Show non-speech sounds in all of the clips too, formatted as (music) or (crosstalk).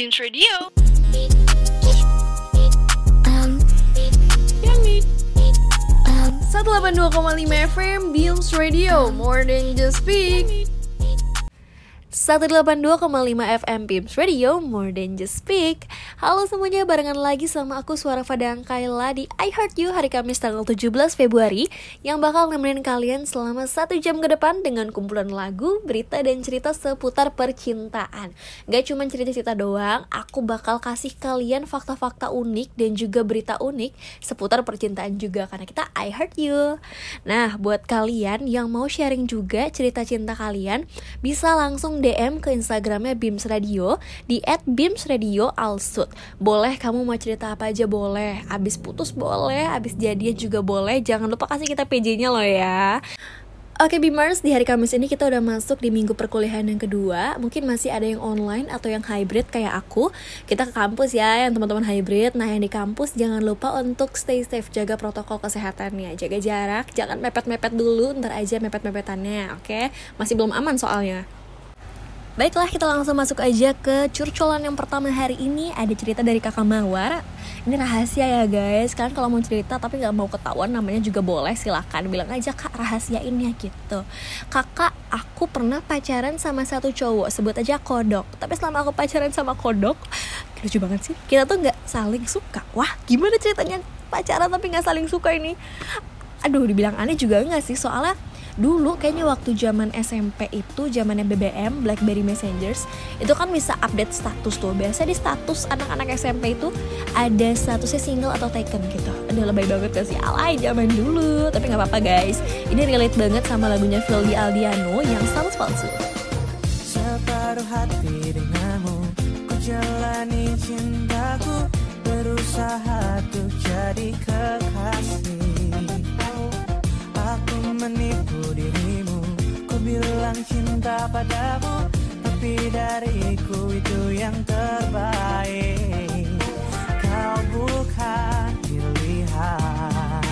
Beams Radio. Um, um, 182,5 FM Beams Radio More than just speak 182,5 FM Beams Radio More than just speak. Halo semuanya, barengan lagi sama aku Suara Fadang Kaila di I Heart You hari Kamis tanggal 17 Februari Yang bakal nemenin kalian selama satu jam ke depan Dengan kumpulan lagu, berita, dan cerita seputar percintaan. Gak cuma cerita-cerita doang Aku bakal kasih kalian fakta-fakta unik dan juga berita unik Seputar percintaan juga Karena kita I Heart You. Nah, buat kalian yang mau sharing juga cerita cinta kalian Bisa langsung DM ke Instagramnya Bims Radio Di at Bims Radio Alsut. Boleh kamu mau cerita apa aja? Boleh. Abis putus boleh, abis jadian juga boleh. Jangan lupa kasih kita PJ-nya loh ya. Oke Bimers, di hari Kamis ini kita udah masuk di minggu perkuliahan yang kedua. Mungkin masih ada yang online atau yang hybrid kayak aku. Kita ke kampus ya, yang teman-teman hybrid. Nah yang di kampus jangan lupa untuk stay safe. Jaga protokol kesehatannya. Jaga jarak, jangan mepet-mepet dulu. Ntar aja mepet-mepetannya, oke? Masih belum aman soalnya Baiklah kita langsung masuk aja ke curcolan yang pertama hari ini. Ada cerita dari kakak Mawar. Ini rahasia ya guys. Kalian kalau mau cerita tapi nggak mau ketahuan namanya juga boleh. Silahkan Bilang aja kak rahasiain ya gitu. Kakak aku pernah pacaran sama satu cowok. Sebut aja kodok. Tapi selama aku pacaran sama kodok Lucu banget sih. Kita tuh nggak saling suka. Wah gimana ceritanya pacaran tapi nggak saling suka ini? Aduh dibilang aneh juga nggak sih? Soalnya dulu kayaknya waktu zaman SMP itu zamannya BBM BlackBerry Messengers itu kan bisa update status tuh. Biasa di status anak-anak SMP itu ada statusnya single atau taken gitu. Udah lebay banget gak sih? Alay zaman dulu tapi nggak apa-apa guys. Ini relate banget sama lagunya Phil Aldiano yang status palsu. Separuh hati denganmu Ku jalani cintaku Berusaha untuk jadi kekasih menipu dirimu. Ku bilang cinta padamu Tapi dariku itu yang terbaik. Kau bukan pilihan.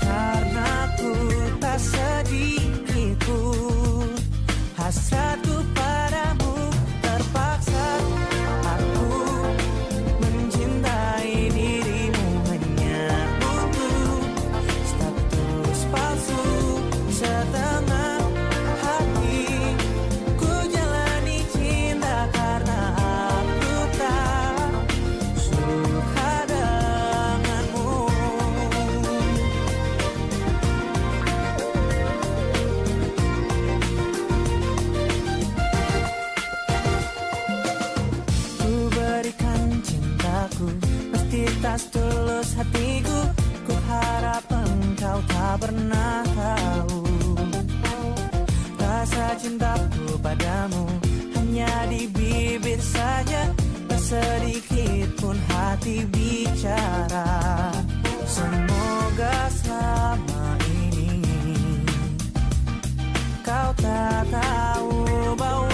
Karena ku tak sedikit pun Hasratku padamu Tulus hatiku Ku harap engkau tak pernah tahu. Rasa cintaku padamu Hanya di bibir saja. Tak sedikit pun hati bicara. Semoga selama ini Kau tak tahu bahwa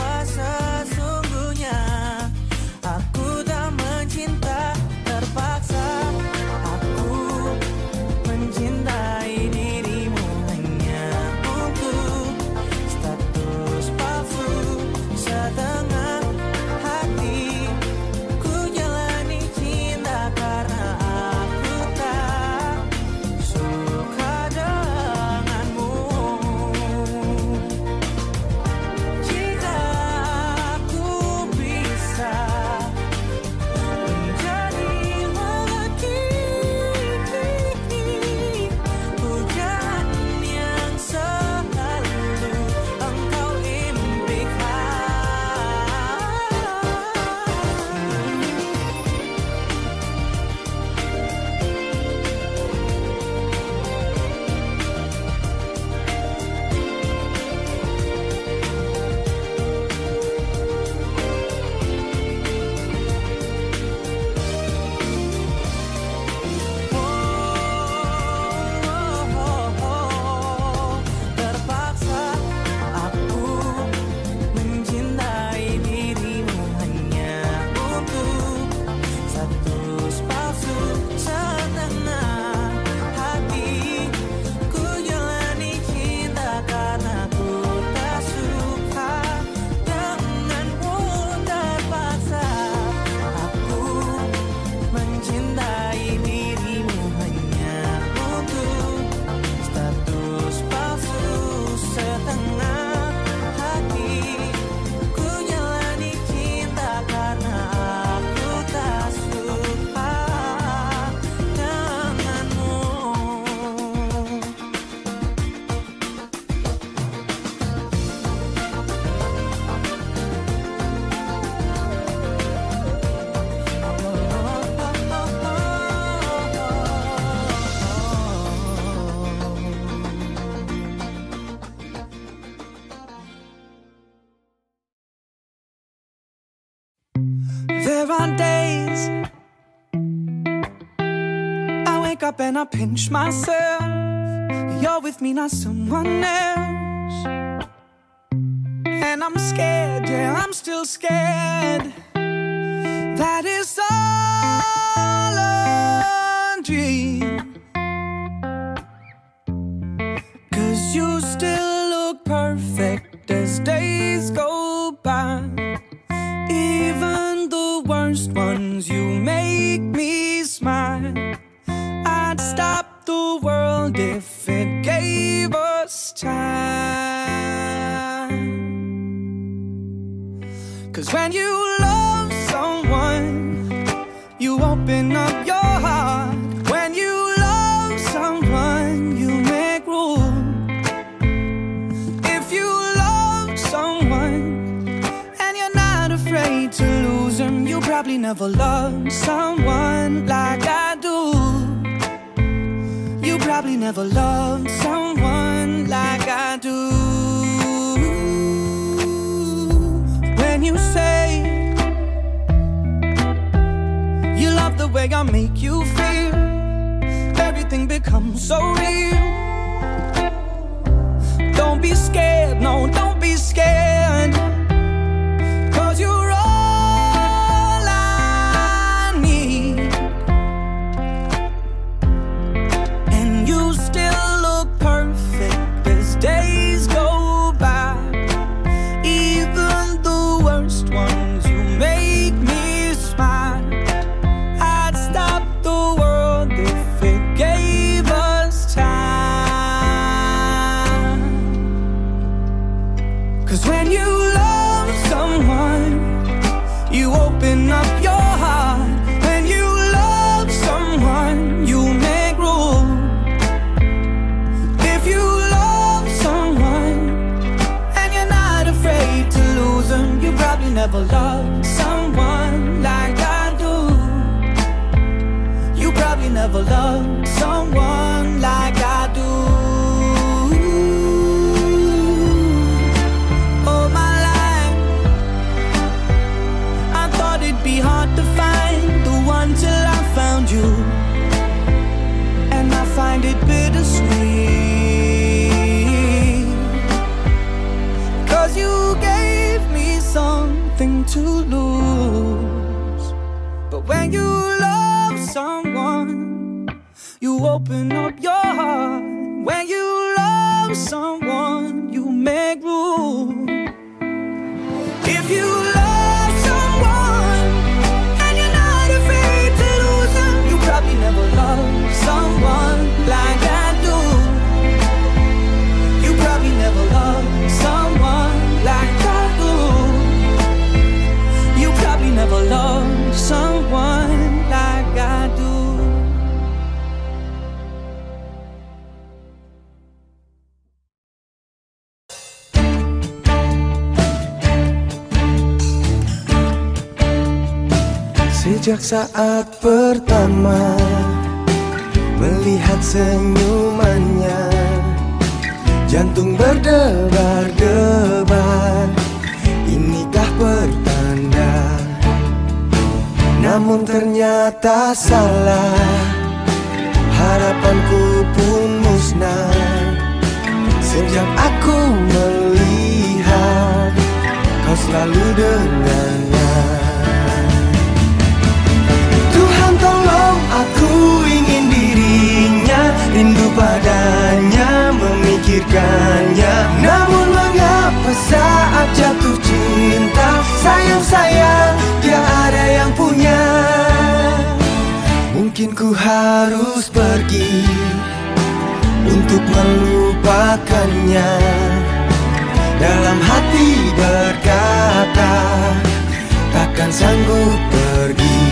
and I pinch myself. You're with me, not someone else. And I'm scared, yeah, I'm still scared. That is all a dream. Cause you still look perfect as days go by. When you love someone, you open up your heart. When you love someone, you make room. If you love someone and you're not afraid to lose them, you probably never loved someone like I do. You probably never loved someone you say you love the way I make you feel, everything becomes so real. Don't be scared, no, don't be scared. Saat pertama Melihat senyumannya. Jantung berdebar-debar Inikah pertanda? Namun ternyata salah Harapanku pun musnah. Sejak aku melihat Kau selalu dengannya Tuhan tolong aku ingin dirinya Rindu padanya memikirkannya. Namun mengapa saat jatuh cinta Sayang-sayang dia ada yang punya? Mungkin ku harus pergi Untuk melupakannya. Dalam hati berkata Takkan sanggup pergi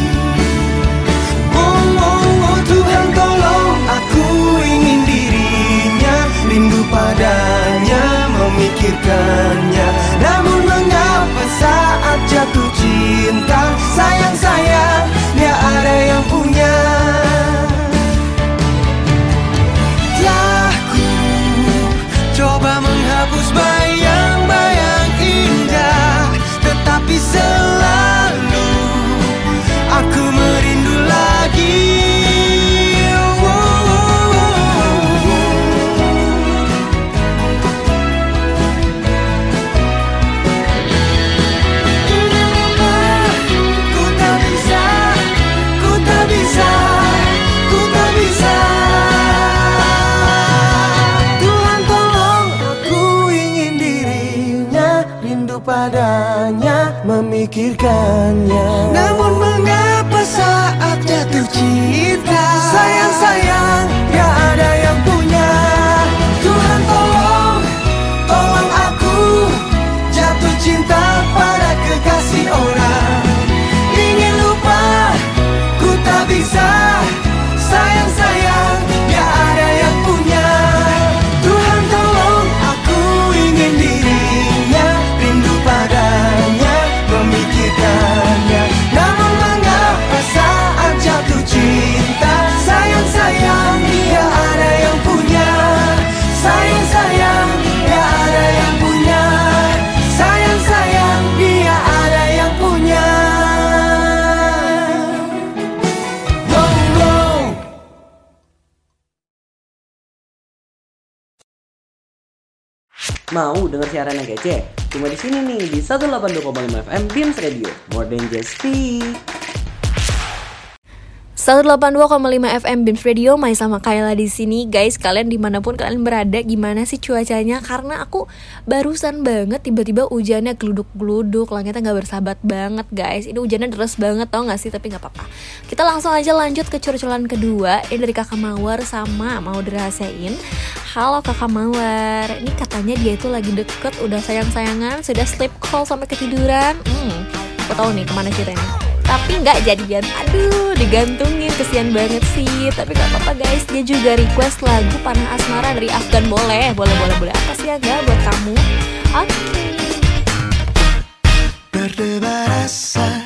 memikirkannya. Namun mengapa saat jatuh cinta? Sayang-sayang dia ada yang punya Memikirkannya. Namun mengapa Mau denger siaran yang kece? Cuma di sini nih di 182,5 FM Beams Radio. More than just speak. 182,5 FM Beams Radio Mai sama Kayla di sini. Guys kalian di mana pun kalian berada gimana sih cuacanya? Karena aku barusan banget tiba-tiba hujannya geluduk-geluduk langitnya nggak bersahabat banget guys. Ini hujannya deras banget tau gak sih? Tapi nggak apa-apa. Kita langsung aja lanjut ke curcolan kedua. Ini dari kakak Mawar sama mau dirahasiain halo kakak Mawar. Ini katanya dia itu lagi deket udah sayang-sayangan sudah sleep call sampai ketiduran. Hmm aku tahu nih ke mana ceritanya tapi nggak jadian. Aduh digantungin. Kesian banget sih. Tapi gak apa-apa guys. Dia juga request lagu panah asmara dari Afgan. Boleh boleh boleh boleh. Apa sih enggak buat kamu? Oke. Rasa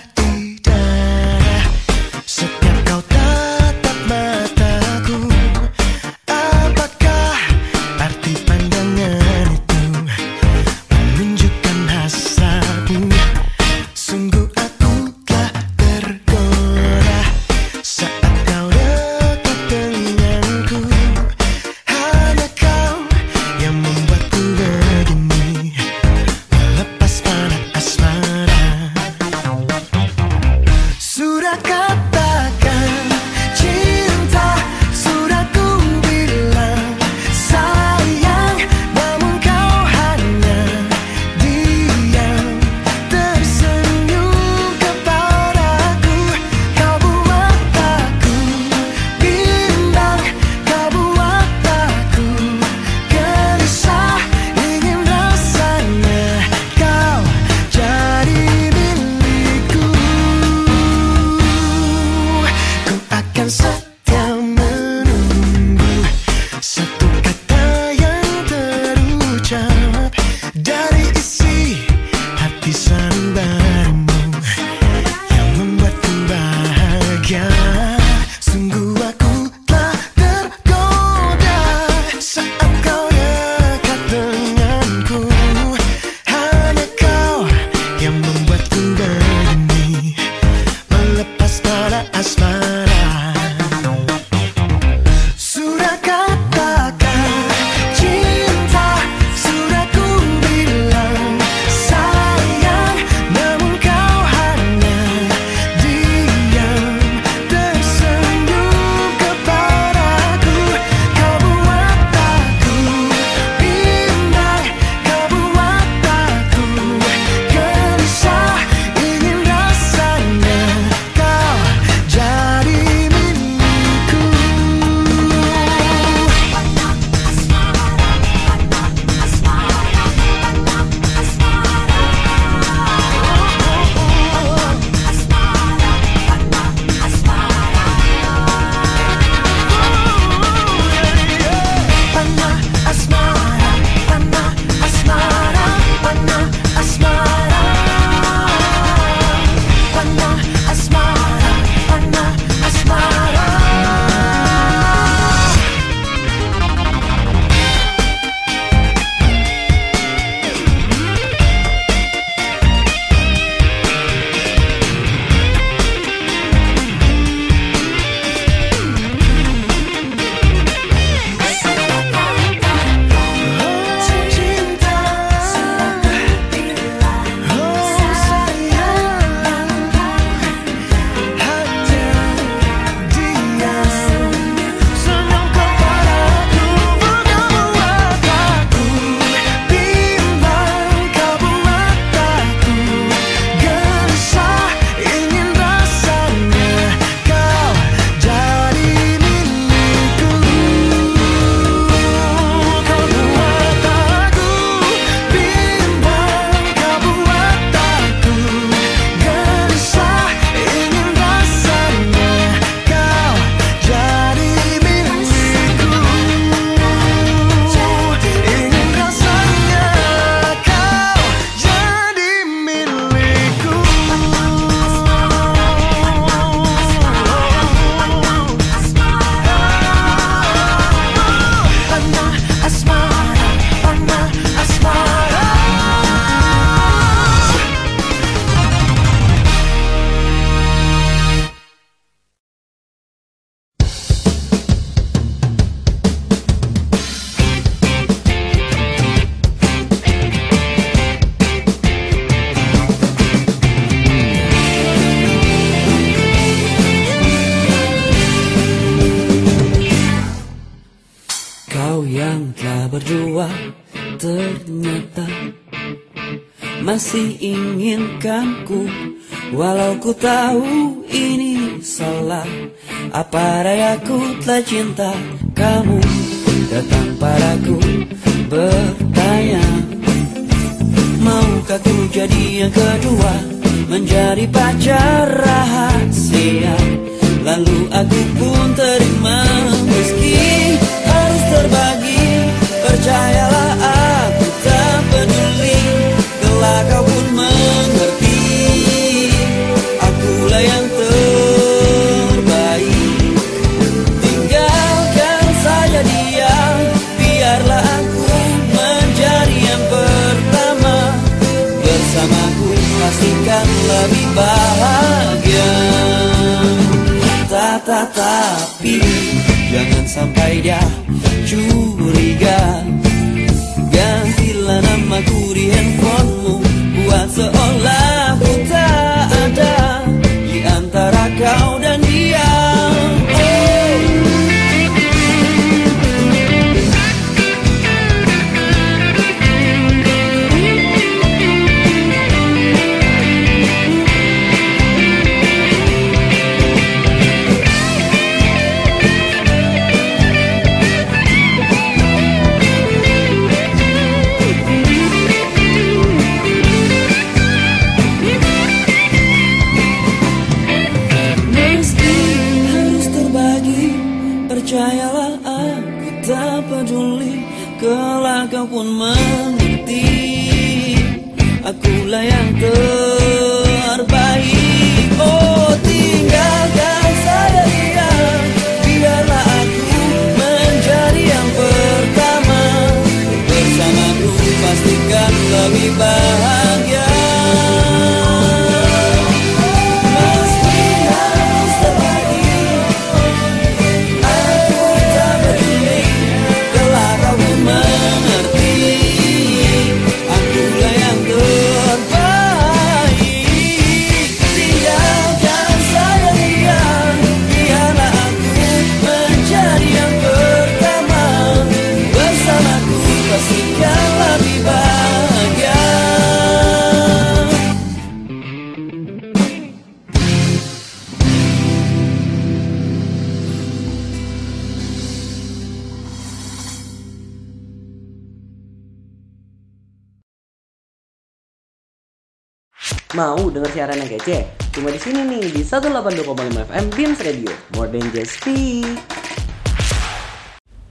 Mau denger siaran yang kece? Cuma di sini nih di 182,5 FM Beams Radio. More than just speak.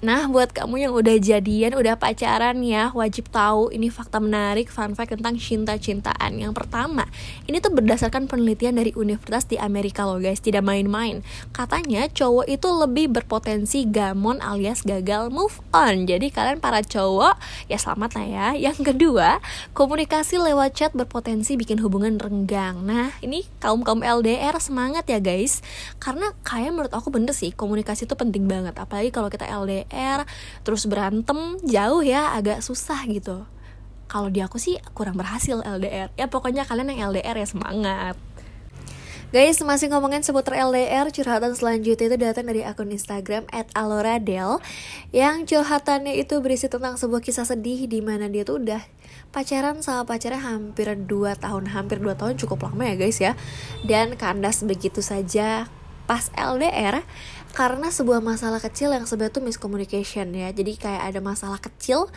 Nah, buat kamu yang udah jadian, udah pacaran ya, wajib tahu ini fakta menarik, fun fact tentang cinta-cintaan. Yang pertama, ini tuh berdasarkan penelitian dari universitas di Amerika loh guys, tidak main-main. Katanya cowok itu lebih berpotensi gamon alias gagal move on. Jadi kalian para cowok, ya selamat lah ya. Yang kedua, komunikasi lewat chat berpotensi bikin hubungan renggang. Nah, ini kaum-kaum LDR semangat ya guys. Karena kayak menurut aku bener sih, komunikasi itu penting banget. Apalagi kalau kita LDR terus berantem jauh ya agak susah gitu. Kalau di aku sih kurang berhasil LDR ya pokoknya kalian yang LDR ya semangat. Guys, masih ngomongin seputar LDR, curhatan selanjutnya itu datang dari akun Instagram @aloradel yang curhatannya itu berisi tentang sebuah kisah sedih di mana dia tuh udah pacaran sama pacarnya hampir 2 tahun, hampir 2 tahun cukup lama ya guys ya. Dan kandas begitu saja pas LDR karena sebuah masalah kecil yang sebenarnya tuh miscommunication ya. Jadi kayak ada masalah kecil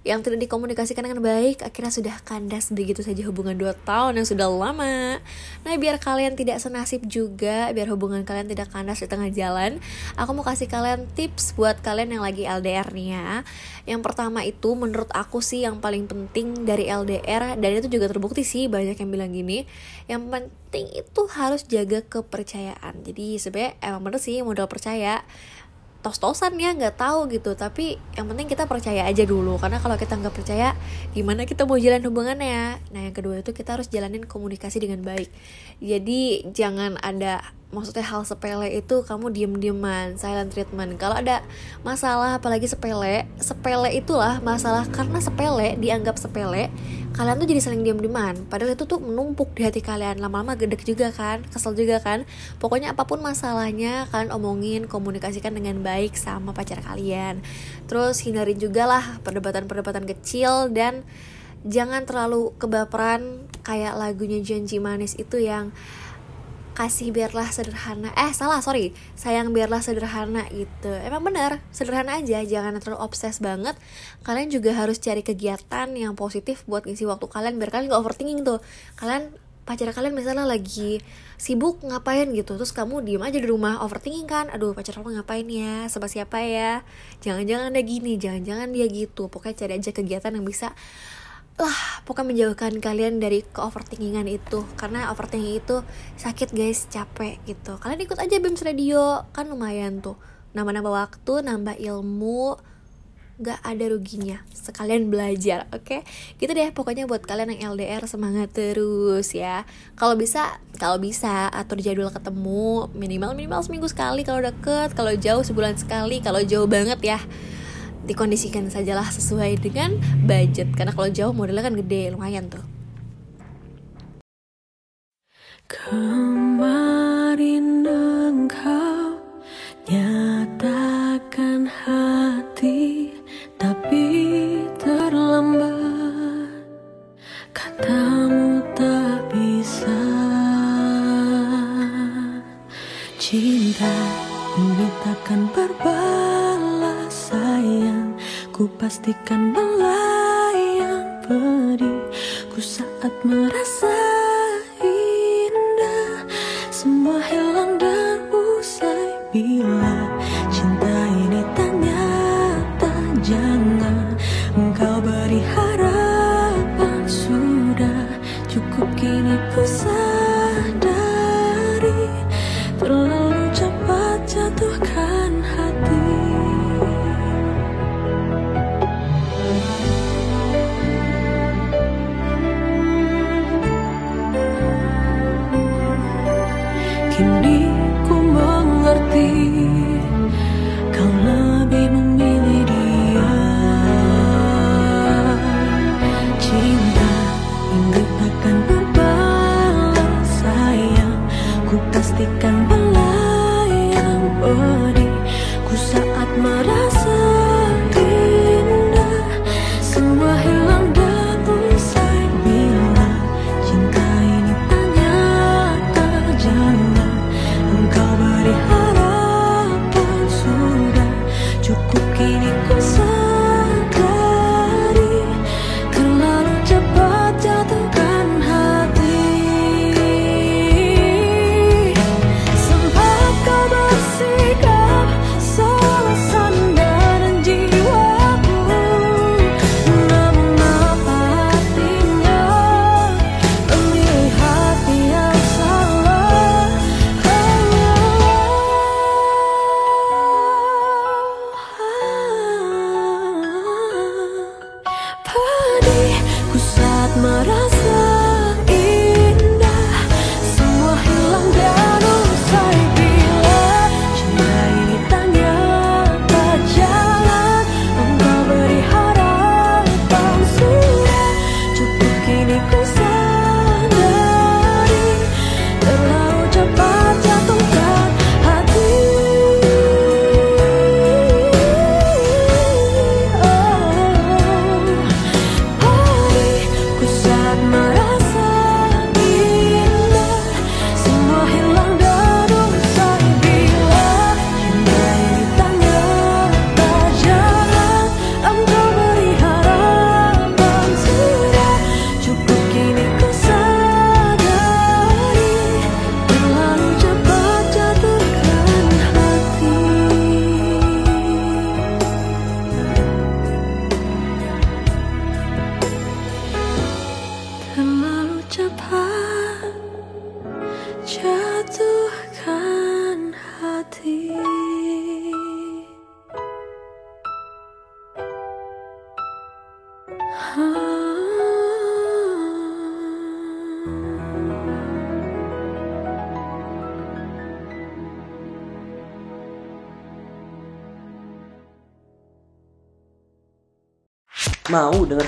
yang tidak dikomunikasikan dengan baik akhirnya sudah kandas begitu saja hubungan 2 tahun yang sudah lama. Nah biar kalian tidak senasib juga biar hubungan kalian tidak kandas di tengah jalan aku mau kasih kalian tips buat kalian yang lagi LDR nih ya. Yang pertama itu menurut aku sih yang paling penting dari LDR dan itu juga terbukti sih banyak yang bilang gini yang penting itu harus jaga kepercayaan. Jadi sebenarnya emang bener sih modal percaya tos-tosan ya nggak tahu gitu. Tapi yang penting kita percaya aja dulu. Karena kalau kita nggak percaya gimana kita mau jalan hubungannya? Nah yang kedua itu kita harus jalanin komunikasi dengan baik. Jadi jangan ada maksudnya hal sepele itu kamu diem-dieman silent treatment. Kalau ada masalah apalagi sepele sepele itulah masalah. Karena sepele dianggap sepele kalian tuh jadi saling diem-dieman. Padahal itu tuh menumpuk di hati kalian. Lama-lama gedek juga kan kesel juga kan. Pokoknya apa pun masalahnya kalian omongin komunikasikan dengan baik sama pacar kalian. Terus hindarin juga lah perdebatan-perdebatan kecil dan jangan terlalu kebaperan kayak lagunya janji manis itu yang kasih biarlah sederhana. Eh salah sorry. Sayang biarlah sederhana gitu. Emang bener sederhana aja. Jangan terlalu obses banget. Kalian juga harus cari kegiatan yang positif buat ngisi waktu kalian biar kalian gak overthinking tuh. Kalian pacar kalian misalnya lagi sibuk ngapain gitu. Terus kamu diem aja di rumah overthinking kan? Aduh pacar kamu ngapain ya? Sama siapa ya? Jangan-jangan dia gini jangan-jangan dia gitu. Pokoknya cari aja kegiatan yang bisa lah pokoknya menjauhkan kalian dari ke overthinkingan itu. Karena overthinking itu sakit guys. Capek gitu. Kalian ikut aja BEMS Radio. Kan lumayan tuh. Nambah-nambah waktu nambah ilmu. Gak ada ruginya. Sekalian belajar oke? Okay? gitu deh pokoknya buat kalian yang LDR semangat terus ya. Kalau bisa kalau bisa atur jadwal ketemu. Minimal minimal seminggu sekali kalau deket. Kalau jauh sebulan sekali. Kalau jauh banget ya dikondisikan sajalah sesuai dengan budget. Karena kalau jauh modelnya kan gede lumayan tuh. Kemarin engkau nyatakan hati Tapi terlambat. Katamu tak bisa. Cinta ini takkan berbalas sayang Ku pastikan melayang pedihku saat merasa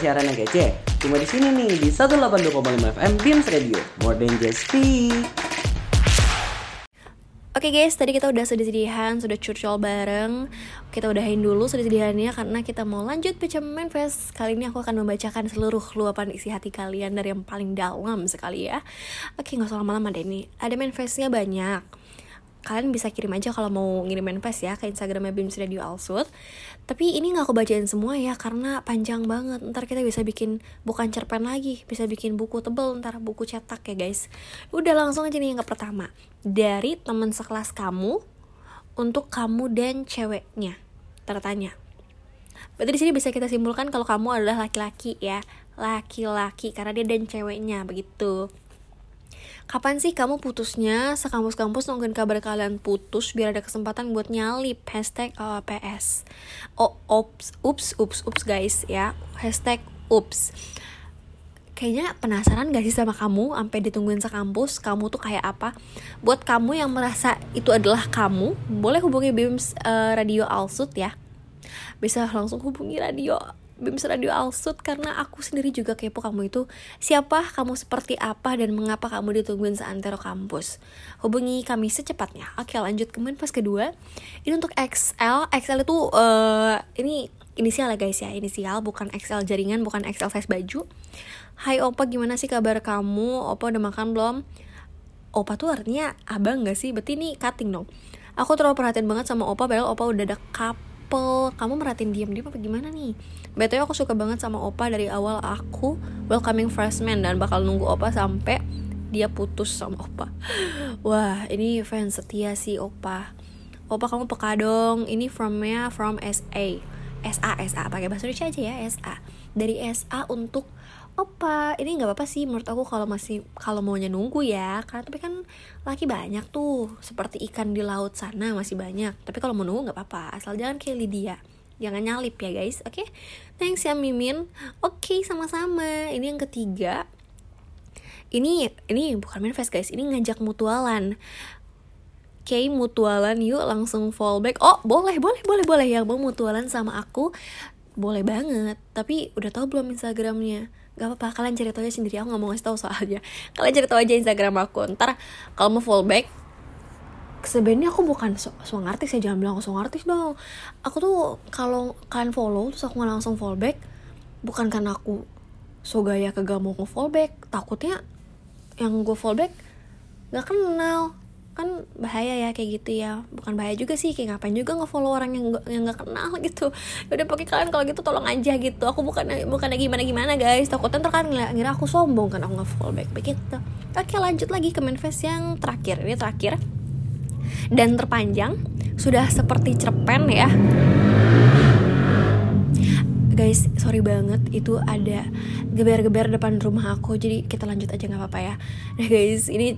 siaran yang kece? Cuma di sini nih di 182,5 FM Beams Radio. More than just speak. Oke guys, tadi kita udah sedih-sedihan, sudah curcol bareng Kita udahin dulu sedih-sedihannya karena kita mau lanjut baca manifest Kali ini aku akan membacakan seluruh luapan isi hati kalian dari yang paling dalam sekali ya Oke, gak usah lama-lama deh nih Ada manifestnya banyak kalian bisa kirim aja kalau mau ngirim manifest ya ke Instagramnya Bims Radio Alsut. Tapi ini nggak aku bacain semua ya karena panjang banget. Ntar kita bisa bikin bukan cerpen lagi, bisa bikin buku tebel ntar buku cetak ya guys. Udah langsung aja nih yang ke pertama dari teman sekelas kamu untuk kamu dan ceweknya. Tertanya. Berarti di sini bisa kita simpulkan kalau kamu adalah laki-laki ya, laki-laki karena dia dan ceweknya begitu. Kapan sih kamu putusnya? Sekampus-kampus nungguin kabar kalian putus biar ada kesempatan buat nyalip. Hashtag uh, PS. Oh, ups, ups, ups, ups guys ya. Hashtag ups. Kayaknya penasaran gak sih sama kamu sampai ditungguin sekampus kamu tuh kayak apa? Buat kamu yang merasa itu adalah kamu, boleh hubungi BIMS uh, Radio Alsut ya. Bisa langsung hubungi radio BIMS Radio Alsut karena aku sendiri juga kepo kamu itu siapa, kamu seperti apa, dan mengapa kamu ditungguin seantero kampus. Hubungi kami secepatnya. Oke lanjut ke pas kedua. Ini untuk XL. XL itu uh, ini inisial ya guys ya, inisial bukan XL jaringan, bukan XL size baju. Hai Opa, gimana sih kabar kamu? Opa udah makan belum? Opa tuh artinya abang gak sih? Berarti ini cutting dong. Aku terlalu perhatian banget sama Opa, padahal Opa udah ada couple. Kamu merhatiin diam-diam apa gimana nih? BTW aku suka banget sama Opa dari awal aku welcoming freshman dan bakal nunggu Opa sampai dia putus sama Opa. (gasps) Wah, ini fans setia sih Opa. Opa kamu peka dong. Ini fromnya from SA. SA SA pakai bahasa Indonesia aja ya SA. Dari SA untuk Opa, ini nggak apa-apa sih menurut aku kalau masih kalau maunya nunggu ya, karena tapi kan laki banyak tuh, seperti ikan di laut sana masih banyak. Tapi kalau mau nunggu nggak apa-apa, asal jangan kayak Lydia jangan nyalip ya guys oke okay? Thanks ya Mimin. Oke okay, sama-sama. Ini yang ketiga. Ini ini bukan manifest guys. Ini ngajak mutualan. Oke okay, mutualan. Yuk langsung fallback Oh boleh boleh boleh boleh. Yang mau mutualan sama aku Boleh banget. Tapi udah tahu belum Instagramnya? Gak apa-apa kalian cari tahu aja sendiri. Aku gak mau ngasih tau soalnya. Kalian cari tahu aja Instagram aku. Ntar kalau mau fallback sebenarnya aku bukan so song artis ya jangan bilang aku song artis dong. Aku tuh kalau kalian follow terus aku nggak langsung fallback bukan karena aku so gaya kagak mau nge fallback takutnya yang gue fallback nggak kenal. Kan bahaya ya kayak gitu ya. Bukan bahaya juga sih kayak ngapain juga nge-follow orang yang gak, yang nggak kenal (laughs) gitu. Ya udah pakai kalian kalau gitu tolong aja gitu. Aku bukan bukan gimana gimana guys. Takutnya ntar kan ngira aku sombong kan aku nge-follow back begitu. Oke lanjut lagi ke manifest yang terakhir. Ini terakhir dan terpanjang sudah seperti cerpen ya. Guys sorry banget itu ada geber-geber depan rumah aku. Jadi kita lanjut aja nggak apa-apa ya. Nah guys ini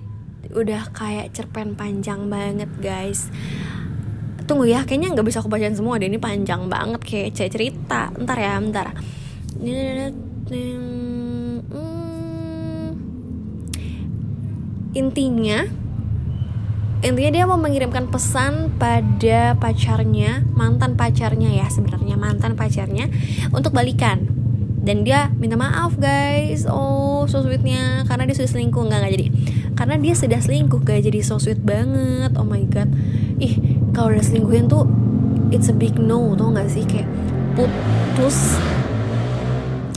udah kayak cerpen panjang banget guys. Tunggu ya kayaknya nggak bisa aku bacain semua deh. Ini panjang banget kayak cerita. Ntar ya ntar intinya intinya dia mau mengirimkan pesan pada pacarnya mantan pacarnya ya sebenarnya mantan pacarnya untuk balikan. Dan dia minta maaf guys. Oh so sweetnya. Karena dia sudah selingkuh. Nggak nggak jadi. Karena dia sudah selingkuh gak jadi so sweet banget. Oh my god. Ih kalau udah selingkuhin tuh it's a big no. Tau gak sih? Kayak putus.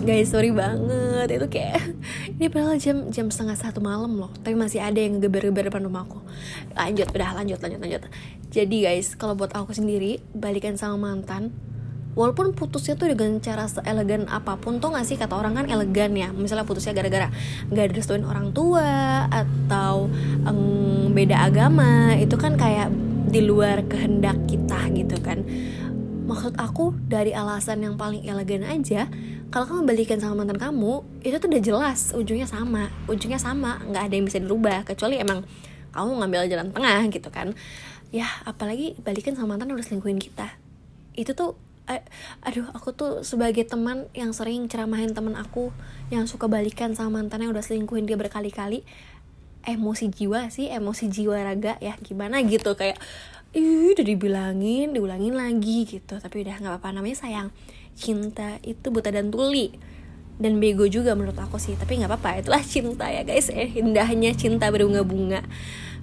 Guys sorry banget itu kayak ini padahal jam jam setengah satu malam loh. Tapi masih ada yang geber-geber depan rumahku lanjut udah lanjut lanjut lanjut. Jadi guys kalau buat aku sendiri balikan sama mantan. Walaupun putusnya tuh dengan cara seelegan apa pun tuh gak sih? Kata orang kan elegan ya. Misalnya putusnya gara-gara gak direstuin orang tua atau um, beda agama. Itu kan kayak di luar kehendak kita gitu kan maksud aku dari alasan yang paling elegan aja kalau kamu balikan sama mantan kamu itu tuh udah jelas ujungnya sama. Ujungnya sama nggak ada yang bisa dirubah kecuali emang kamu ngambil jalan tengah gitu kan. Ya apalagi balikan sama mantan udah selingkuhin kita. Itu tuh aduh aku tuh sebagai teman yang sering ceramahin teman aku yang suka balikan sama mantan yang udah selingkuhin dia berkali-kali emosi jiwa sih emosi jiwa raga ya gimana gitu kayak udah dibilangin diulangin lagi gitu. Tapi udah nggak apa-apa. Namanya sayang. Cinta itu buta dan tuli. Dan bego juga menurut aku sih. Tapi nggak apa-apa. Itulah cinta ya guys eh indahnya cinta berbunga-bunga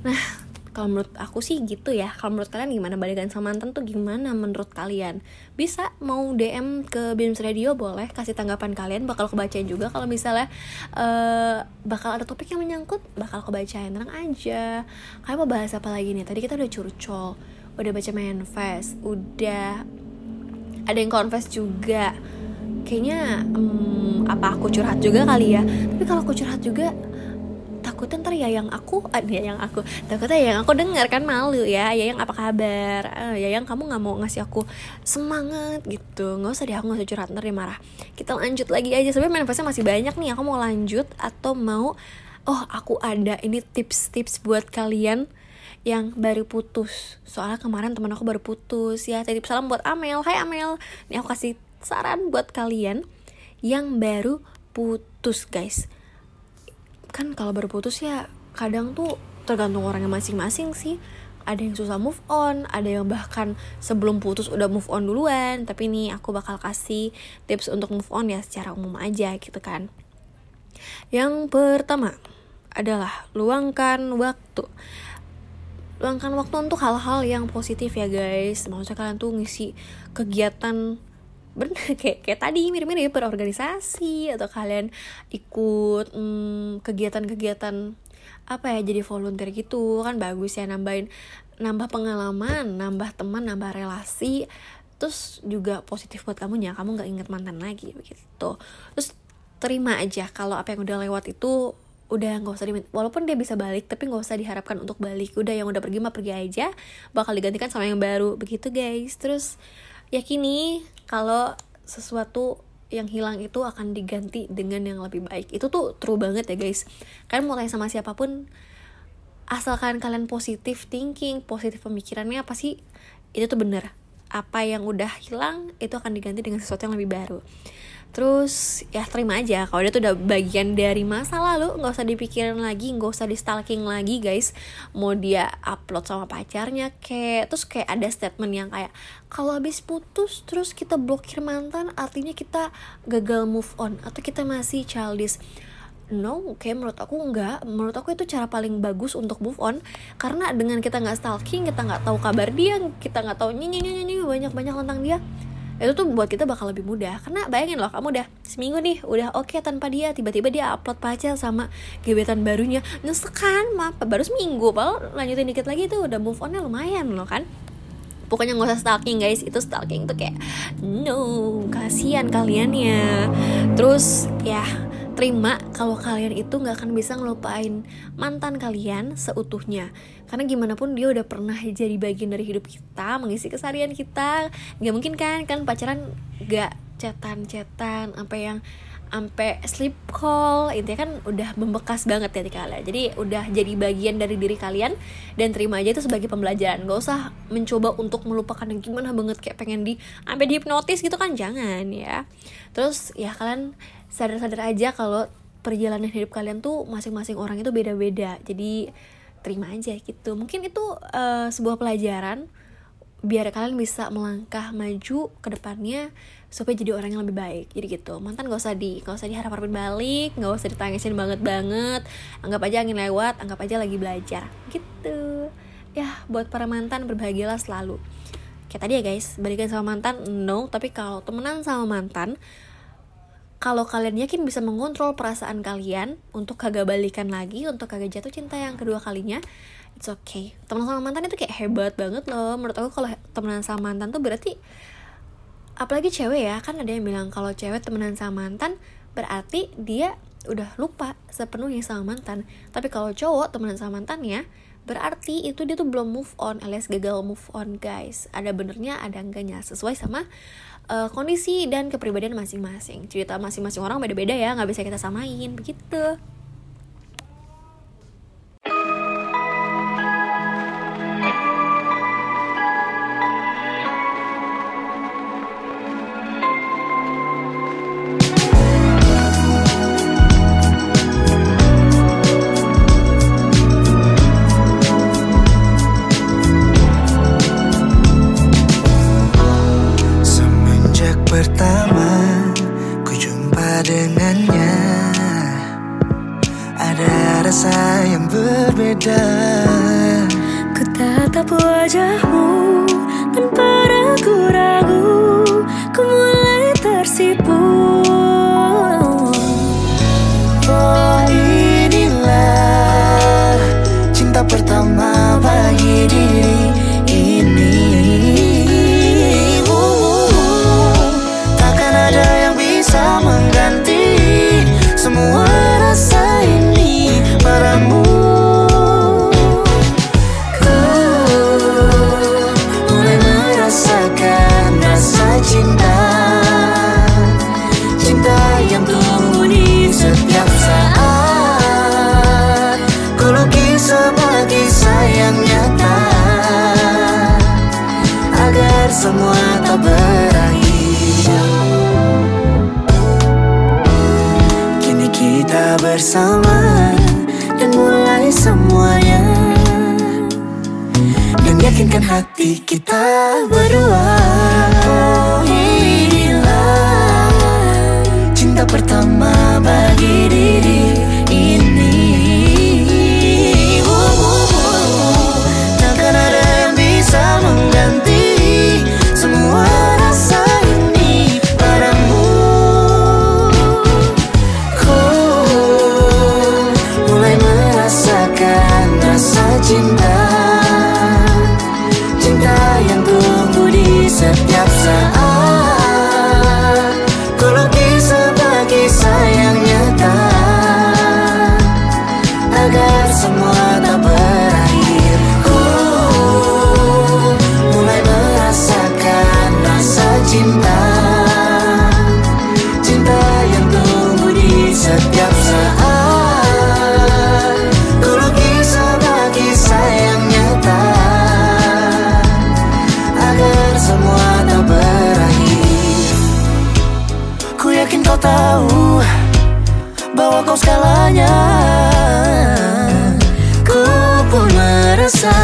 nah kalau menurut aku sih gitu ya. Kalau menurut kalian gimana? Balikan sama mantan tuh gimana menurut kalian? Bisa mau DM ke Beams Radio boleh. Kasih tanggapan kalian bakal kebacain juga. Kalau misalnya eh, bakal ada topik yang menyangkut bakal kebacain. Tenang aja. Kalian mau bahas apa lagi nih? Tadi kita udah curcol udah baca manifest udah ada yang confess juga. Kayaknya hmm, apa aku curhat juga kali ya? Tapi kalau aku curhat juga takutnya ntar ya yang aku ada ya yang aku takutnya ya yang aku dengar kan malu ya. Ya yang apa kabar? Eh, ya yang kamu nggak mau ngasih aku semangat gitu. Nggak usah deh aku nggak usah curhat ntar dia marah. Kita lanjut lagi aja. Sebenarnya manifestnya masih banyak nih. Aku mau lanjut atau mau oh aku ada ini tips-tips buat kalian yang baru putus. Soalnya kemarin teman aku baru putus. Ya titip salam buat Amel. Hai Amel. Nih aku kasih saran buat kalian yang baru putus guys kan kalau baru putus ya kadang tuh tergantung orangnya masing-masing sih. Ada yang susah move on ada yang bahkan sebelum putus udah move on duluan tapi nih aku bakal kasih tips untuk move on ya secara umum aja gitu kan. Yang pertama adalah luangkan waktu. Luangkan waktu untuk hal-hal yang positif ya guys. Maksudnya kalian tuh ngisi kegiatan bener (laughs) kayak kayak tadi mirip-mirip berorganisasi atau kalian ikut hmm, kegiatan-kegiatan apa ya jadi volunteer gitu. Kan bagus ya nambahin nambah pengalaman nambah teman nambah relasi terus juga positif buat kamunya. Kamu nggak inget mantan lagi begitu. Terus terima aja kalau apa yang udah lewat itu udah nggak usah diminta. Walaupun dia bisa balik tapi nggak usah diharapkan untuk balik. Udah yang udah pergi mah pergi aja bakal digantikan sama yang baru begitu guys. Terus yakini kalau sesuatu yang hilang itu akan diganti dengan yang lebih baik. Itu tuh true banget ya guys. Kalian mulai sama siapa pun asalkan kalian positif thinking positif pemikirannya pasti itu tuh bener. Apa yang udah hilang itu akan diganti dengan sesuatu yang lebih baru terus ya terima aja. Kalau dia tuh udah bagian dari masa lalu nggak usah dipikirin lagi nggak usah di stalking lagi guys. Mau dia upload sama pacarnya kayak terus kayak ada statement yang kayak kalau habis putus terus kita blokir mantan artinya kita gagal move on atau kita masih childish. No kayak menurut aku enggak menurut aku itu cara paling bagus untuk move on. Karena dengan kita nggak stalking kita nggak tahu kabar dia kita nggak tahu nyanyi banyak banyak tentang dia itu tuh buat kita bakal lebih mudah. Karena bayangin loh kamu udah seminggu nih udah oke tanpa dia tiba-tiba dia upload pacar sama gebetan barunya. Nyesek kan maaf baru seminggu padahal lanjutin dikit lagi tuh udah move onnya lumayan loh kan? Pokoknya nggak usah stalking guys. Itu stalking tuh kayak no kasihan kalian ya. Terus ya terima kalau kalian itu nggak akan bisa ngelupain mantan kalian seutuhnya. Karena gimana pun dia udah pernah jadi bagian dari hidup kita mengisi keseharian kita. Nggak mungkin kan kan pacaran nggak cetan-cetan apa yang sampai sleep call intinya kan udah membekas banget ya di kalian jadi udah jadi bagian dari diri kalian dan terima aja itu sebagai pembelajaran. Gak usah mencoba untuk melupakan yang gimana banget kayak pengen di sampai dihipnotis gitu kan jangan ya. Terus ya kalian sadar-sadar aja kalau perjalanan hidup kalian tuh masing-masing orang itu beda-beda. Jadi terima aja gitu. Mungkin itu eh, sebuah pelajaran biar kalian bisa melangkah maju ke depannya supaya jadi orang yang lebih baik. Jadi gitu. Mantan gak usah di gak usah diharap harapin balik gak usah ditangisin banget banget anggap aja angin lewat anggap aja lagi belajar. Gitu. Ya buat para mantan berbahagialah selalu. Kayak tadi ya guys. Balikan sama mantan? No. Tapi kalau temenan sama mantan kalau kalian yakin bisa mengontrol perasaan kalian untuk kagak balikan lagi, untuk kagak jatuh cinta yang kedua kalinya, it's okay. Temenan sama mantan itu kayak hebat banget loh. Menurut aku kalau temenan sama mantan tuh berarti apalagi cewek ya, kan ada yang bilang kalau cewek temenan sama mantan berarti dia udah lupa sepenuhnya sama mantan. Tapi kalau cowok temenan sama mantannya berarti itu dia tuh belum move on alias gagal move on guys ada benernya ada enggaknya sesuai sama uh, kondisi dan kepribadian masing-masing. Cerita masing-masing orang beda-beda ya nggak bisa kita samain begitu 혼자 그다 다 보여줘. Bersama Dan mulai semuanya. Dan yakinkan hati kita berdua. Oh inilah Cinta pertama bagi diri tahu Bahwa kau segalanya. Ku pun merasa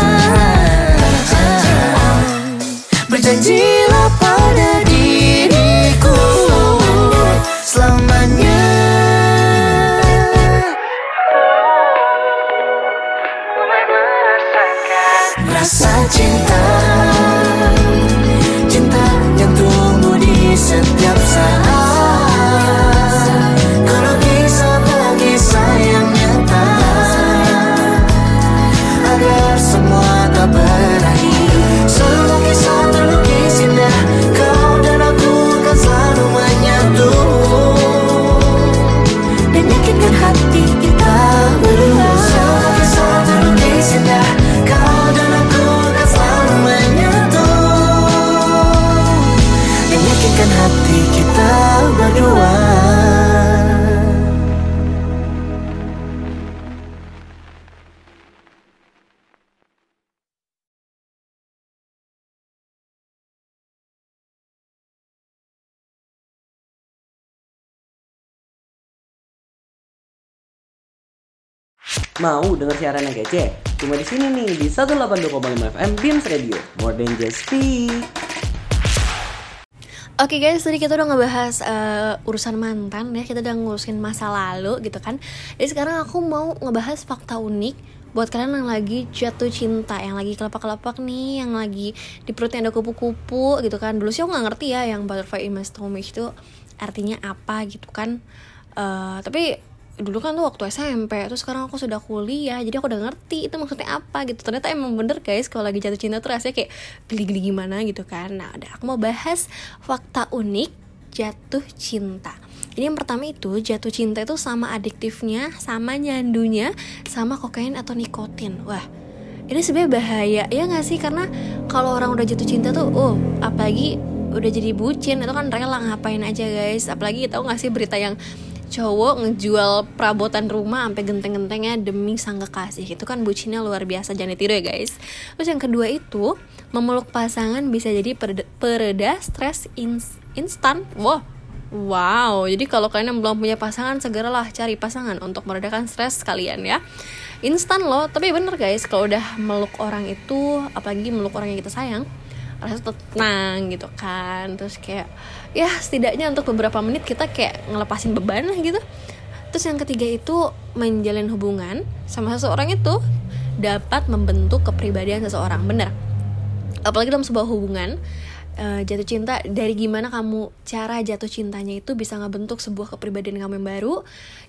Mau denger siaran yang kece? Cuma di sini nih di 182,5 FM Beams Radio. More than just speak. Oke guys, tadi kita udah ngebahas eh, urusan mantan ya, kita udah ngurusin masa lalu gitu kan. Jadi sekarang aku mau ngebahas fakta unik buat kalian yang lagi jatuh cinta, yang lagi kelepak-kelepak nih, yang lagi di perutnya ada kupu-kupu gitu kan. Dulu sih aku nggak ngerti ya yang butterfly in my stomach itu artinya apa gitu kan. Eh, tapi dulu kan tuh waktu SMP terus sekarang aku sudah kuliah jadi aku udah ngerti itu maksudnya apa gitu. Ternyata emang bener guys kalau lagi jatuh cinta tuh rasanya kayak geli-geli gimana gitu kan. Nah udah aku mau bahas fakta unik jatuh cinta. Jadi yang pertama itu jatuh cinta itu sama adiktifnya sama nyandunya sama kokain atau nikotin. Wah ini sebenarnya bahaya ya nggak sih? Karena kalau orang udah jatuh cinta tuh oh apalagi udah jadi bucin itu kan rela ngapain aja guys. Apalagi tahu nggak sih berita yang cowok ngejual perabotan rumah sampai genteng-gentengnya demi sang kekasih. Itu kan bucinnya luar biasa jangan ditiru ya guys. Terus yang kedua itu memeluk pasangan bisa jadi pereda, stres ins- instan. Wow wow. Jadi kalau kalian yang belum punya pasangan segeralah cari pasangan untuk meredakan stres kalian ya. Instan loh. Tapi bener guys kalau udah meluk orang itu apalagi meluk orang yang kita sayang rasa tenang gitu kan. Terus kayak ya setidaknya untuk beberapa menit kita kayak ngelepasin beban lah gitu. Terus yang ketiga itu menjalin hubungan sama seseorang itu dapat membentuk kepribadian seseorang. Bener. Apalagi dalam sebuah hubungan uh, jatuh cinta dari gimana kamu cara jatuh cintanya itu bisa ngebentuk sebuah kepribadian kamu yang baru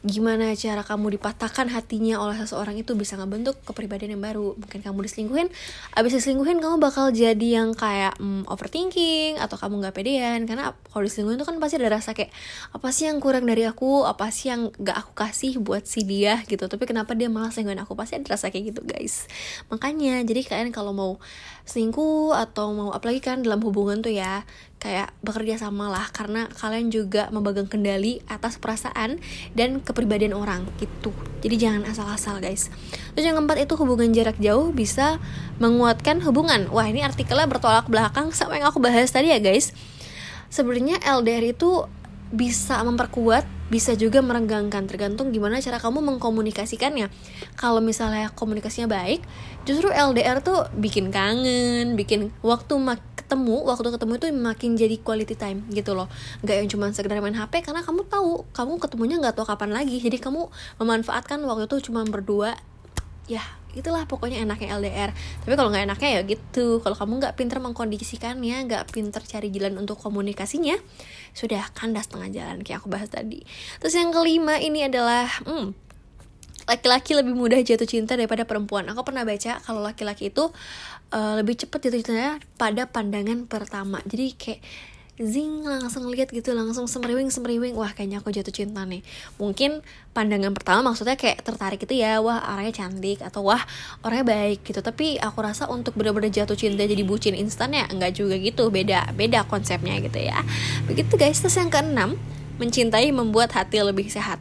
gimana cara kamu dipatahkan hatinya oleh seseorang itu bisa ngebentuk kepribadian yang baru. Mungkin kamu diselingkuhin abis diselingkuhin kamu bakal jadi yang kayak mm, overthinking atau kamu nggak pedean. Karena kalau diselingkuhin itu kan pasti ada rasa kayak apa sih yang kurang dari aku? Apa sih yang gak aku kasih buat si dia? Gitu. Tapi kenapa dia malah selingkuhin aku? Pasti ada rasa kayak gitu guys. Makanya jadi kalian kalau mau selingkuh atau mau apalagi kan dalam hubungan tuh ya kayak bekerja sama lah karena kalian juga memegang kendali atas perasaan dan kepribadian orang gitu. Jadi jangan asal-asal guys. Terus yang keempat itu hubungan jarak jauh bisa menguatkan hubungan. Wah ini artikelnya bertolak belakang sama yang aku bahas tadi ya guys. Sebenarnya LDR itu bisa memperkuat bisa juga merenggangkan. Tergantung gimana cara kamu mengkomunikasikannya. Kalau misalnya komunikasinya baik justru LDR tuh bikin kangen bikin waktu ketemu waktu ketemu itu makin jadi quality time gitu loh. Nggak yang cuma sekedar main HP karena kamu tahu kamu ketemunya nggak tahu kapan lagi. Jadi kamu memanfaatkan waktu itu cuma berdua ya itulah pokoknya enaknya LDR tapi kalau nggak enaknya ya gitu. Kalau kamu nggak pinter mengkondisikannya nggak pinter cari jalan untuk komunikasinya sudah kandas tengah jalan kayak aku bahas tadi terus yang kelima ini adalah hmm, laki-laki lebih mudah jatuh cinta daripada perempuan. Aku pernah baca kalau laki-laki itu uh, lebih cepat jatuh cintanya pada pandangan pertama. Jadi kayak zing langsung lihat gitu langsung semeriwing semeriwing. Wah kayaknya aku jatuh cinta nih. Mungkin pandangan pertama maksudnya kayak tertarik itu ya wah orangnya cantik atau wah orangnya baik gitu. Tapi aku rasa untuk benar-benar jatuh cinta jadi bucin instan ya enggak juga gitu. Beda beda konsepnya gitu ya. Begitu guys terus yang keenam mencintai membuat hati lebih sehat.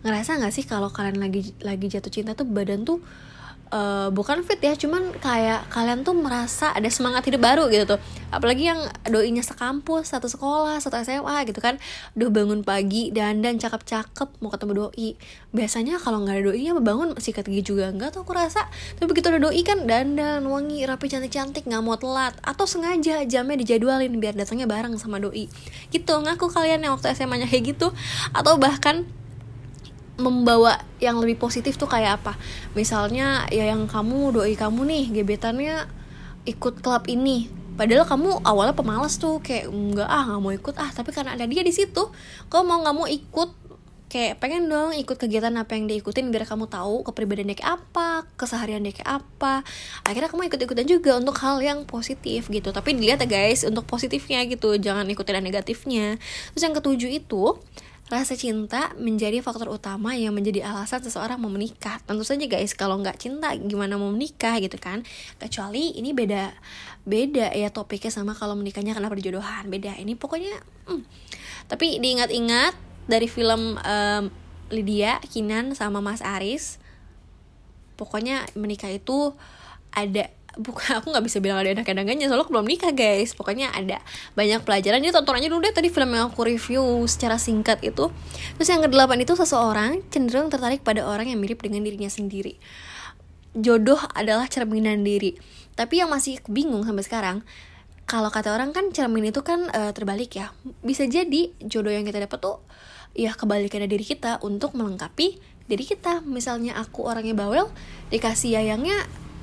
Ngerasa nggak sih kalau kalian lagi lagi jatuh cinta tuh badan tuh uh, bukan fit ya cuman kayak kalian tuh merasa ada semangat hidup baru gitu tuh. Apalagi yang doinya sekampus satu sekolah satu SMA gitu kan. Udah bangun pagi dan dan cakep-cakep mau ketemu doi. Biasanya kalau nggak ada doi ya bangun sikat gigi juga enggak tuh aku rasa. Tapi begitu ada doi kan dandan wangi rapi cantik-cantik nggak mau telat. Atau sengaja jamnya dijadwalin biar datangnya bareng sama doi. Gitu ngaku kalian yang waktu SMA nya kayak gitu. Atau bahkan membawa yang lebih positif tuh kayak apa? Misalnya ya yang kamu doi kamu nih gebetannya ikut klub ini. Padahal kamu awalnya pemalas tuh kayak enggak ah nggak mau ikut ah. Tapi karena ada dia di situ kamu mau nggak mau ikut? Kayak pengen dong ikut kegiatan apa yang diikutin biar kamu tahu kepribadian dia kayak apa keseharian dia kayak apa. Akhirnya kamu ikut-ikutan juga untuk hal yang positif gitu. Tapi dilihat ya guys untuk positifnya gitu jangan ikutin yang negatifnya. Terus yang ketujuh itu Rasa cinta menjadi faktor utama yang menjadi alasan seseorang mau menikah. Tentu saja guys, kalau nggak cinta gimana mau menikah gitu kan? Kecuali ini beda beda ya topiknya sama kalau menikahnya karena perjodohan. Beda. Ini pokoknya hmm. Tapi diingat-ingat dari film um, Lydia, Kinan sama Mas Aris. Pokoknya menikah itu ada bukan aku nggak bisa bilang ada enak-enaknya soalnya aku belum nikah guys. Pokoknya ada banyak pelajaran. Jadi tonton aja dulu deh tadi film yang aku review secara singkat itu. Terus yang kedelapan itu seseorang cenderung tertarik pada orang yang mirip dengan dirinya sendiri. Jodoh adalah cerminan diri. Tapi yang masih bingung sampai sekarang kalau kata orang kan cermin itu kan uh, terbalik ya. Bisa jadi jodoh yang kita dapat tuh ya kebalikannya diri kita untuk melengkapi diri kita. Misalnya aku orangnya bawel dikasih yayangnya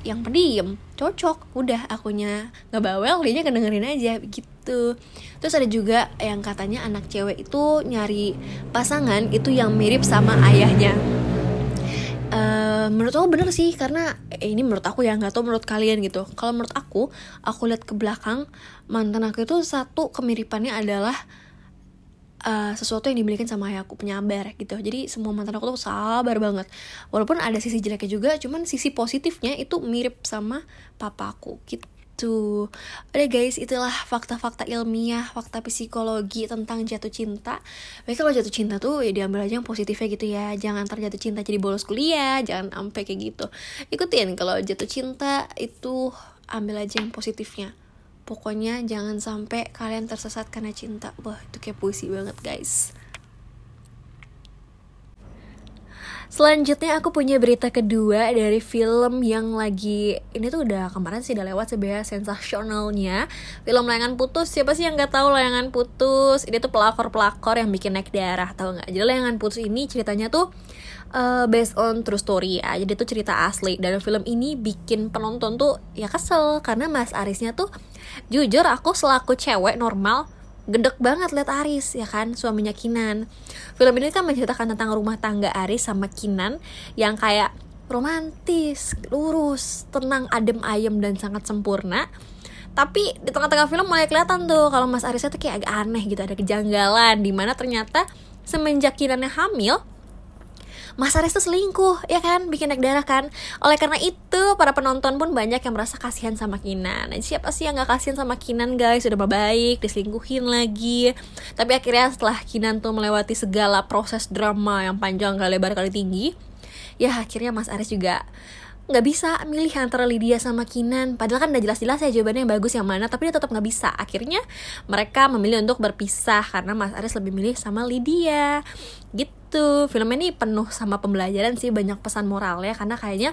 yang pendiam cocok udah akunya nggak bawel dia kedengerin aja gitu. Terus ada juga yang katanya anak cewek itu nyari pasangan itu yang mirip sama ayahnya. Uh, menurut aku bener sih karena eh, ini menurut aku ya nggak tau menurut kalian gitu. Kalau menurut aku aku lihat ke belakang mantan aku itu satu kemiripannya adalah uh, sesuatu yang dimiliki sama ayahku penyabar gitu jadi semua mantan aku tuh sabar banget walaupun ada sisi jeleknya juga cuman sisi positifnya itu mirip sama papaku gitu Oke guys, itulah fakta-fakta ilmiah, fakta psikologi tentang jatuh cinta. Baik kalau jatuh cinta tuh ya diambil aja yang positifnya gitu ya. Jangan terjatuh cinta jadi bolos kuliah, jangan sampai kayak gitu. Ikutin kalau jatuh cinta itu ambil aja yang positifnya pokoknya jangan sampai kalian tersesat karena cinta. Wah itu kayak puisi banget guys. Selanjutnya aku punya berita kedua dari film yang lagi ini tuh udah kemarin sih udah lewat sebenarnya sensasionalnya. Film layangan putus. Siapa sih yang nggak tahu layangan putus? Ini tuh pelakor pelakor yang bikin naik darah tahu nggak? Jadi layangan putus ini ceritanya tuh uh, based on true story ya. Jadi tuh cerita asli. Dan film ini bikin penonton tuh ya kesel. Karena Mas Arisnya tuh jujur aku selaku cewek normal gedek banget liat Aris ya kan? Suaminya Kinan. Film ini kan menceritakan tentang rumah tangga Aris sama Kinan yang kayak romantis lurus tenang adem ayem dan sangat sempurna. Tapi di tengah-tengah film mulai kelihatan tuh kalau Mas Arisnya tuh kayak agak aneh gitu ada kejanggalan. Di mana ternyata semenjak Kinannya hamil Mas Aris tuh selingkuh ya kan? Bikin naik darah kan? Oleh karena itu para penonton pun banyak yang merasa kasihan sama Kinan nah, siapa sih yang gak kasihan sama Kinan guys? Sudah baik diselingkuhin lagi. Tapi akhirnya setelah Kinan tuh melewati segala proses drama yang panjang kali lebar kali tinggi ya akhirnya Mas Aris juga nggak bisa milih antara Lydia sama Kinan padahal kan udah jelas-jelas ya jawabannya yang bagus yang mana tapi dia tetap nggak bisa. Akhirnya mereka memilih untuk berpisah karena Mas Aris lebih milih sama Lydia. Gitu film ini penuh sama pembelajaran sih banyak pesan moralnya karena kayaknya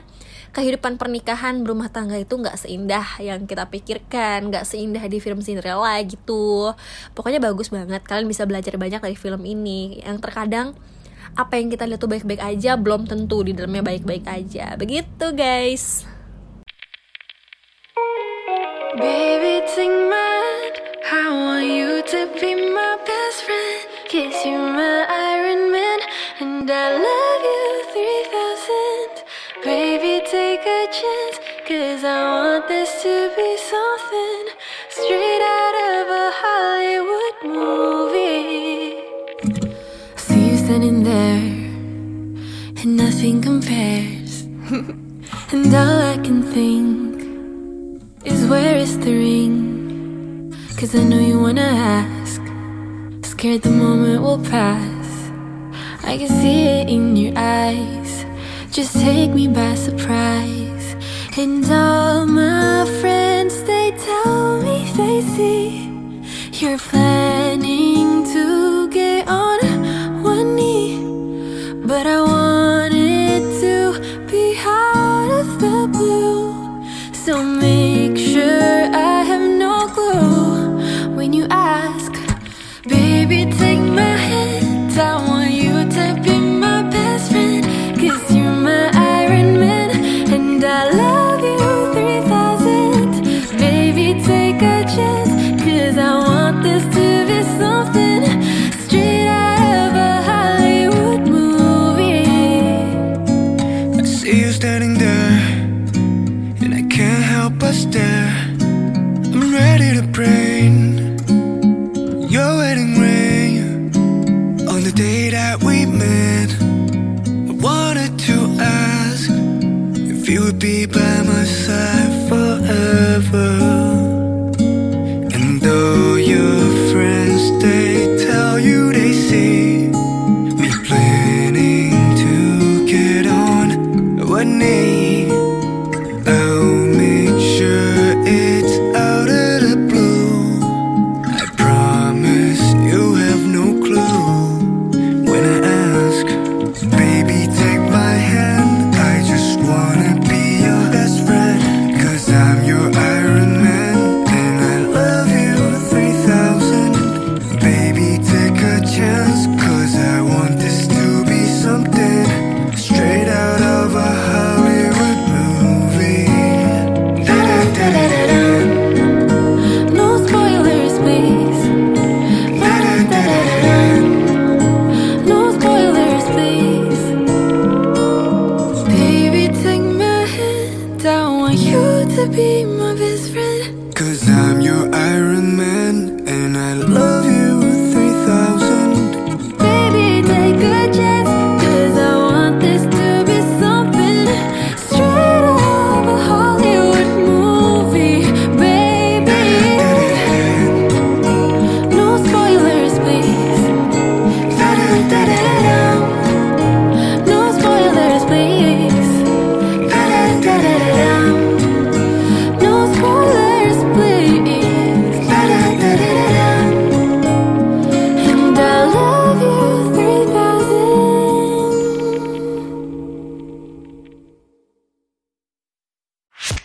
kehidupan pernikahan berumah tangga itu nggak seindah yang kita pikirkan nggak seindah di film Cinderella gitu pokoknya bagus banget kalian bisa belajar banyak dari film ini yang terkadang apa yang kita lihat tuh baik-baik aja belum tentu di dalamnya baik-baik aja begitu guys Baby, my hand. I want you to be my best friend. Kiss you, my Iron Man. And I love you 3000. Baby, take a chance. Cause I want this to be something straight out of a Hollywood movie. See you standing there, and nothing compares. (laughs) and all I can think is where is the ring? Cause I know you wanna ask. Scared the moment will pass. I can see it in your eyes. Just take me by surprise. And all my friends, they tell me they see you're planning to get on one knee. But I want it to be out of the blue. So make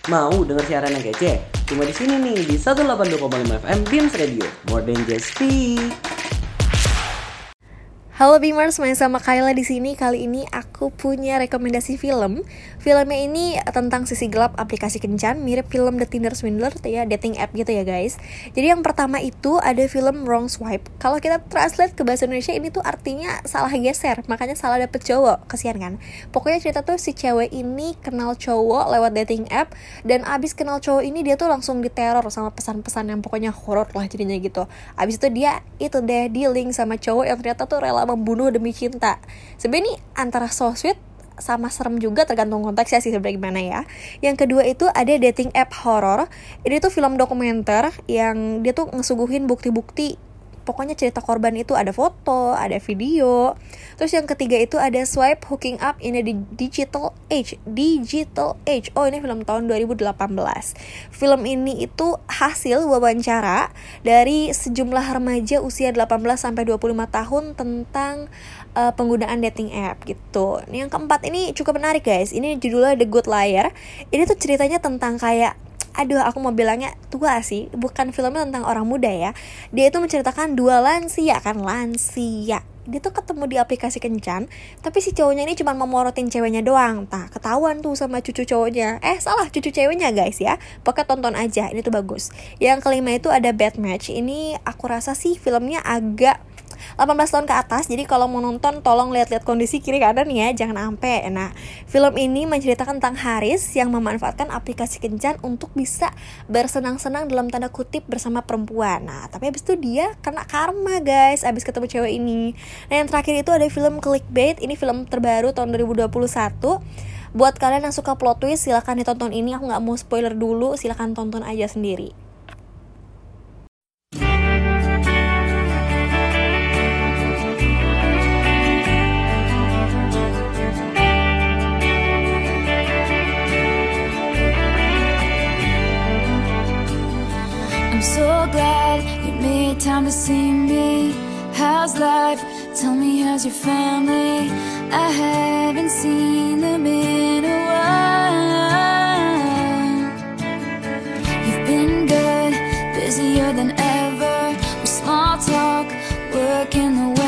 Mau denger siaran yang kece? Cuma di sini nih di 182,5 FM Beams Radio. More than just speak. Halo Beamers, main sama Kayla di sini. Kali ini aku punya rekomendasi film. Filmnya ini tentang sisi gelap aplikasi kencan, mirip film The Tinder Swindler ya, dating app gitu ya guys. Jadi yang pertama itu ada film Wrong Swipe. Kalau kita translate ke bahasa Indonesia ini tuh artinya salah geser, makanya salah dapet cowok. Kasihan kan? Pokoknya cerita tuh si cewek ini kenal cowok lewat dating app dan abis kenal cowok ini dia tuh langsung diteror sama pesan-pesan yang pokoknya horor lah jadinya gitu. Abis itu dia itu deh dealing sama cowok yang ternyata tuh rela membunuh demi cinta. Sebenarnya antara so sweet sama serem juga tergantung konteksnya sih sebenarnya gimana ya. Yang kedua itu ada dating app horror. Ini tuh film dokumenter yang dia tuh ngesuguhin bukti-bukti pokoknya cerita korban itu ada foto, ada video. Terus yang ketiga itu ada swipe hooking up in a di- digital age. Digital age. Oh, ini film tahun 2018. Film ini itu hasil wawancara dari sejumlah remaja usia 18 sampai 25 tahun tentang uh, penggunaan dating app gitu. Yang keempat ini cukup menarik guys. Ini judulnya The Good Liar. Ini tuh ceritanya tentang kayak aduh aku mau bilangnya tua sih bukan filmnya tentang orang muda ya. Dia itu menceritakan dua lansia kan? Lansia. Dia tuh ketemu di aplikasi kencan tapi si cowoknya ini cuma memorotin ceweknya doang. Tak ketahuan tuh sama cucu cowoknya. Eh salah cucu ceweknya guys ya. Pokoknya tonton aja ini tuh bagus. Yang kelima itu ada bad match. Ini aku rasa sih filmnya agak 18 tahun ke atas jadi kalau mau nonton tolong lihat-lihat kondisi kiri kanan ya jangan ampe nah film ini menceritakan tentang Haris yang memanfaatkan aplikasi kencan untuk bisa bersenang-senang dalam tanda kutip bersama perempuan. Nah tapi abis itu dia kena karma guys abis ketemu cewek ini. Nah yang terakhir itu ada film Clickbait ini film terbaru tahun 2021 buat kalian yang suka plot twist silahkan ditonton. Ini aku nggak mau spoiler dulu silahkan tonton aja sendiri time to see me. How's life? Tell me, how's your family? I haven't seen them in a while. You've been good, busier than ever. With small talk, work and the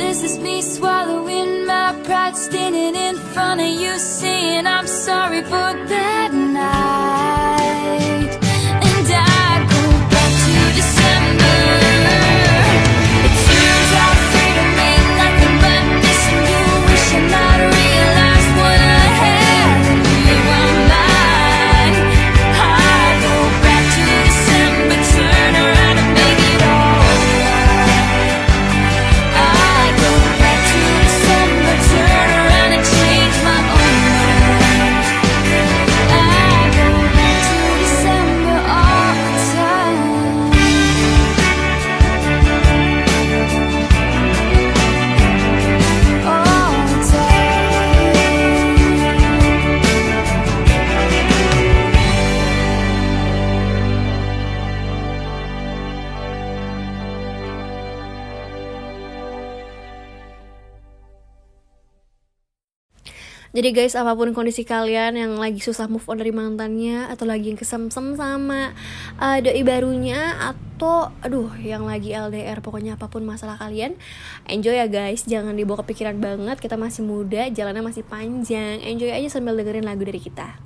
This is me swallowing my pride, standing in front of you, saying I'm sorry for that night. Jadi guys, apa pun kondisi kalian yang lagi susah move on dari mantannya atau lagi yang kesemsem sama uh, doi barunya atau aduh yang lagi LDR pokoknya apa pun masalah kalian, enjoy ya guys. Jangan dibawa kepikiran banget, kita masih muda, jalannya masih panjang. Enjoy aja sambil dengerin lagu dari kita.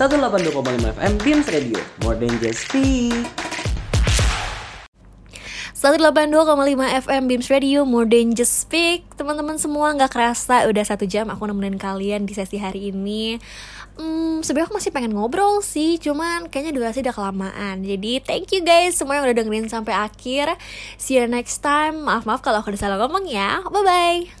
182,5 FM Beams Radio. More than just speak. 182,5 FM Beams Radio More Than Just Speak. Teman-teman semua nggak kerasa udah satu jam aku nemenin kalian di sesi hari ini. Hmm, sebenarnya aku masih pengen ngobrol sih Cuman kayaknya durasi udah kelamaan. Jadi thank you guys semua yang udah dengerin sampai akhir. See you next time. Maaf-maaf kalau aku udah salah ngomong ya. Bye-bye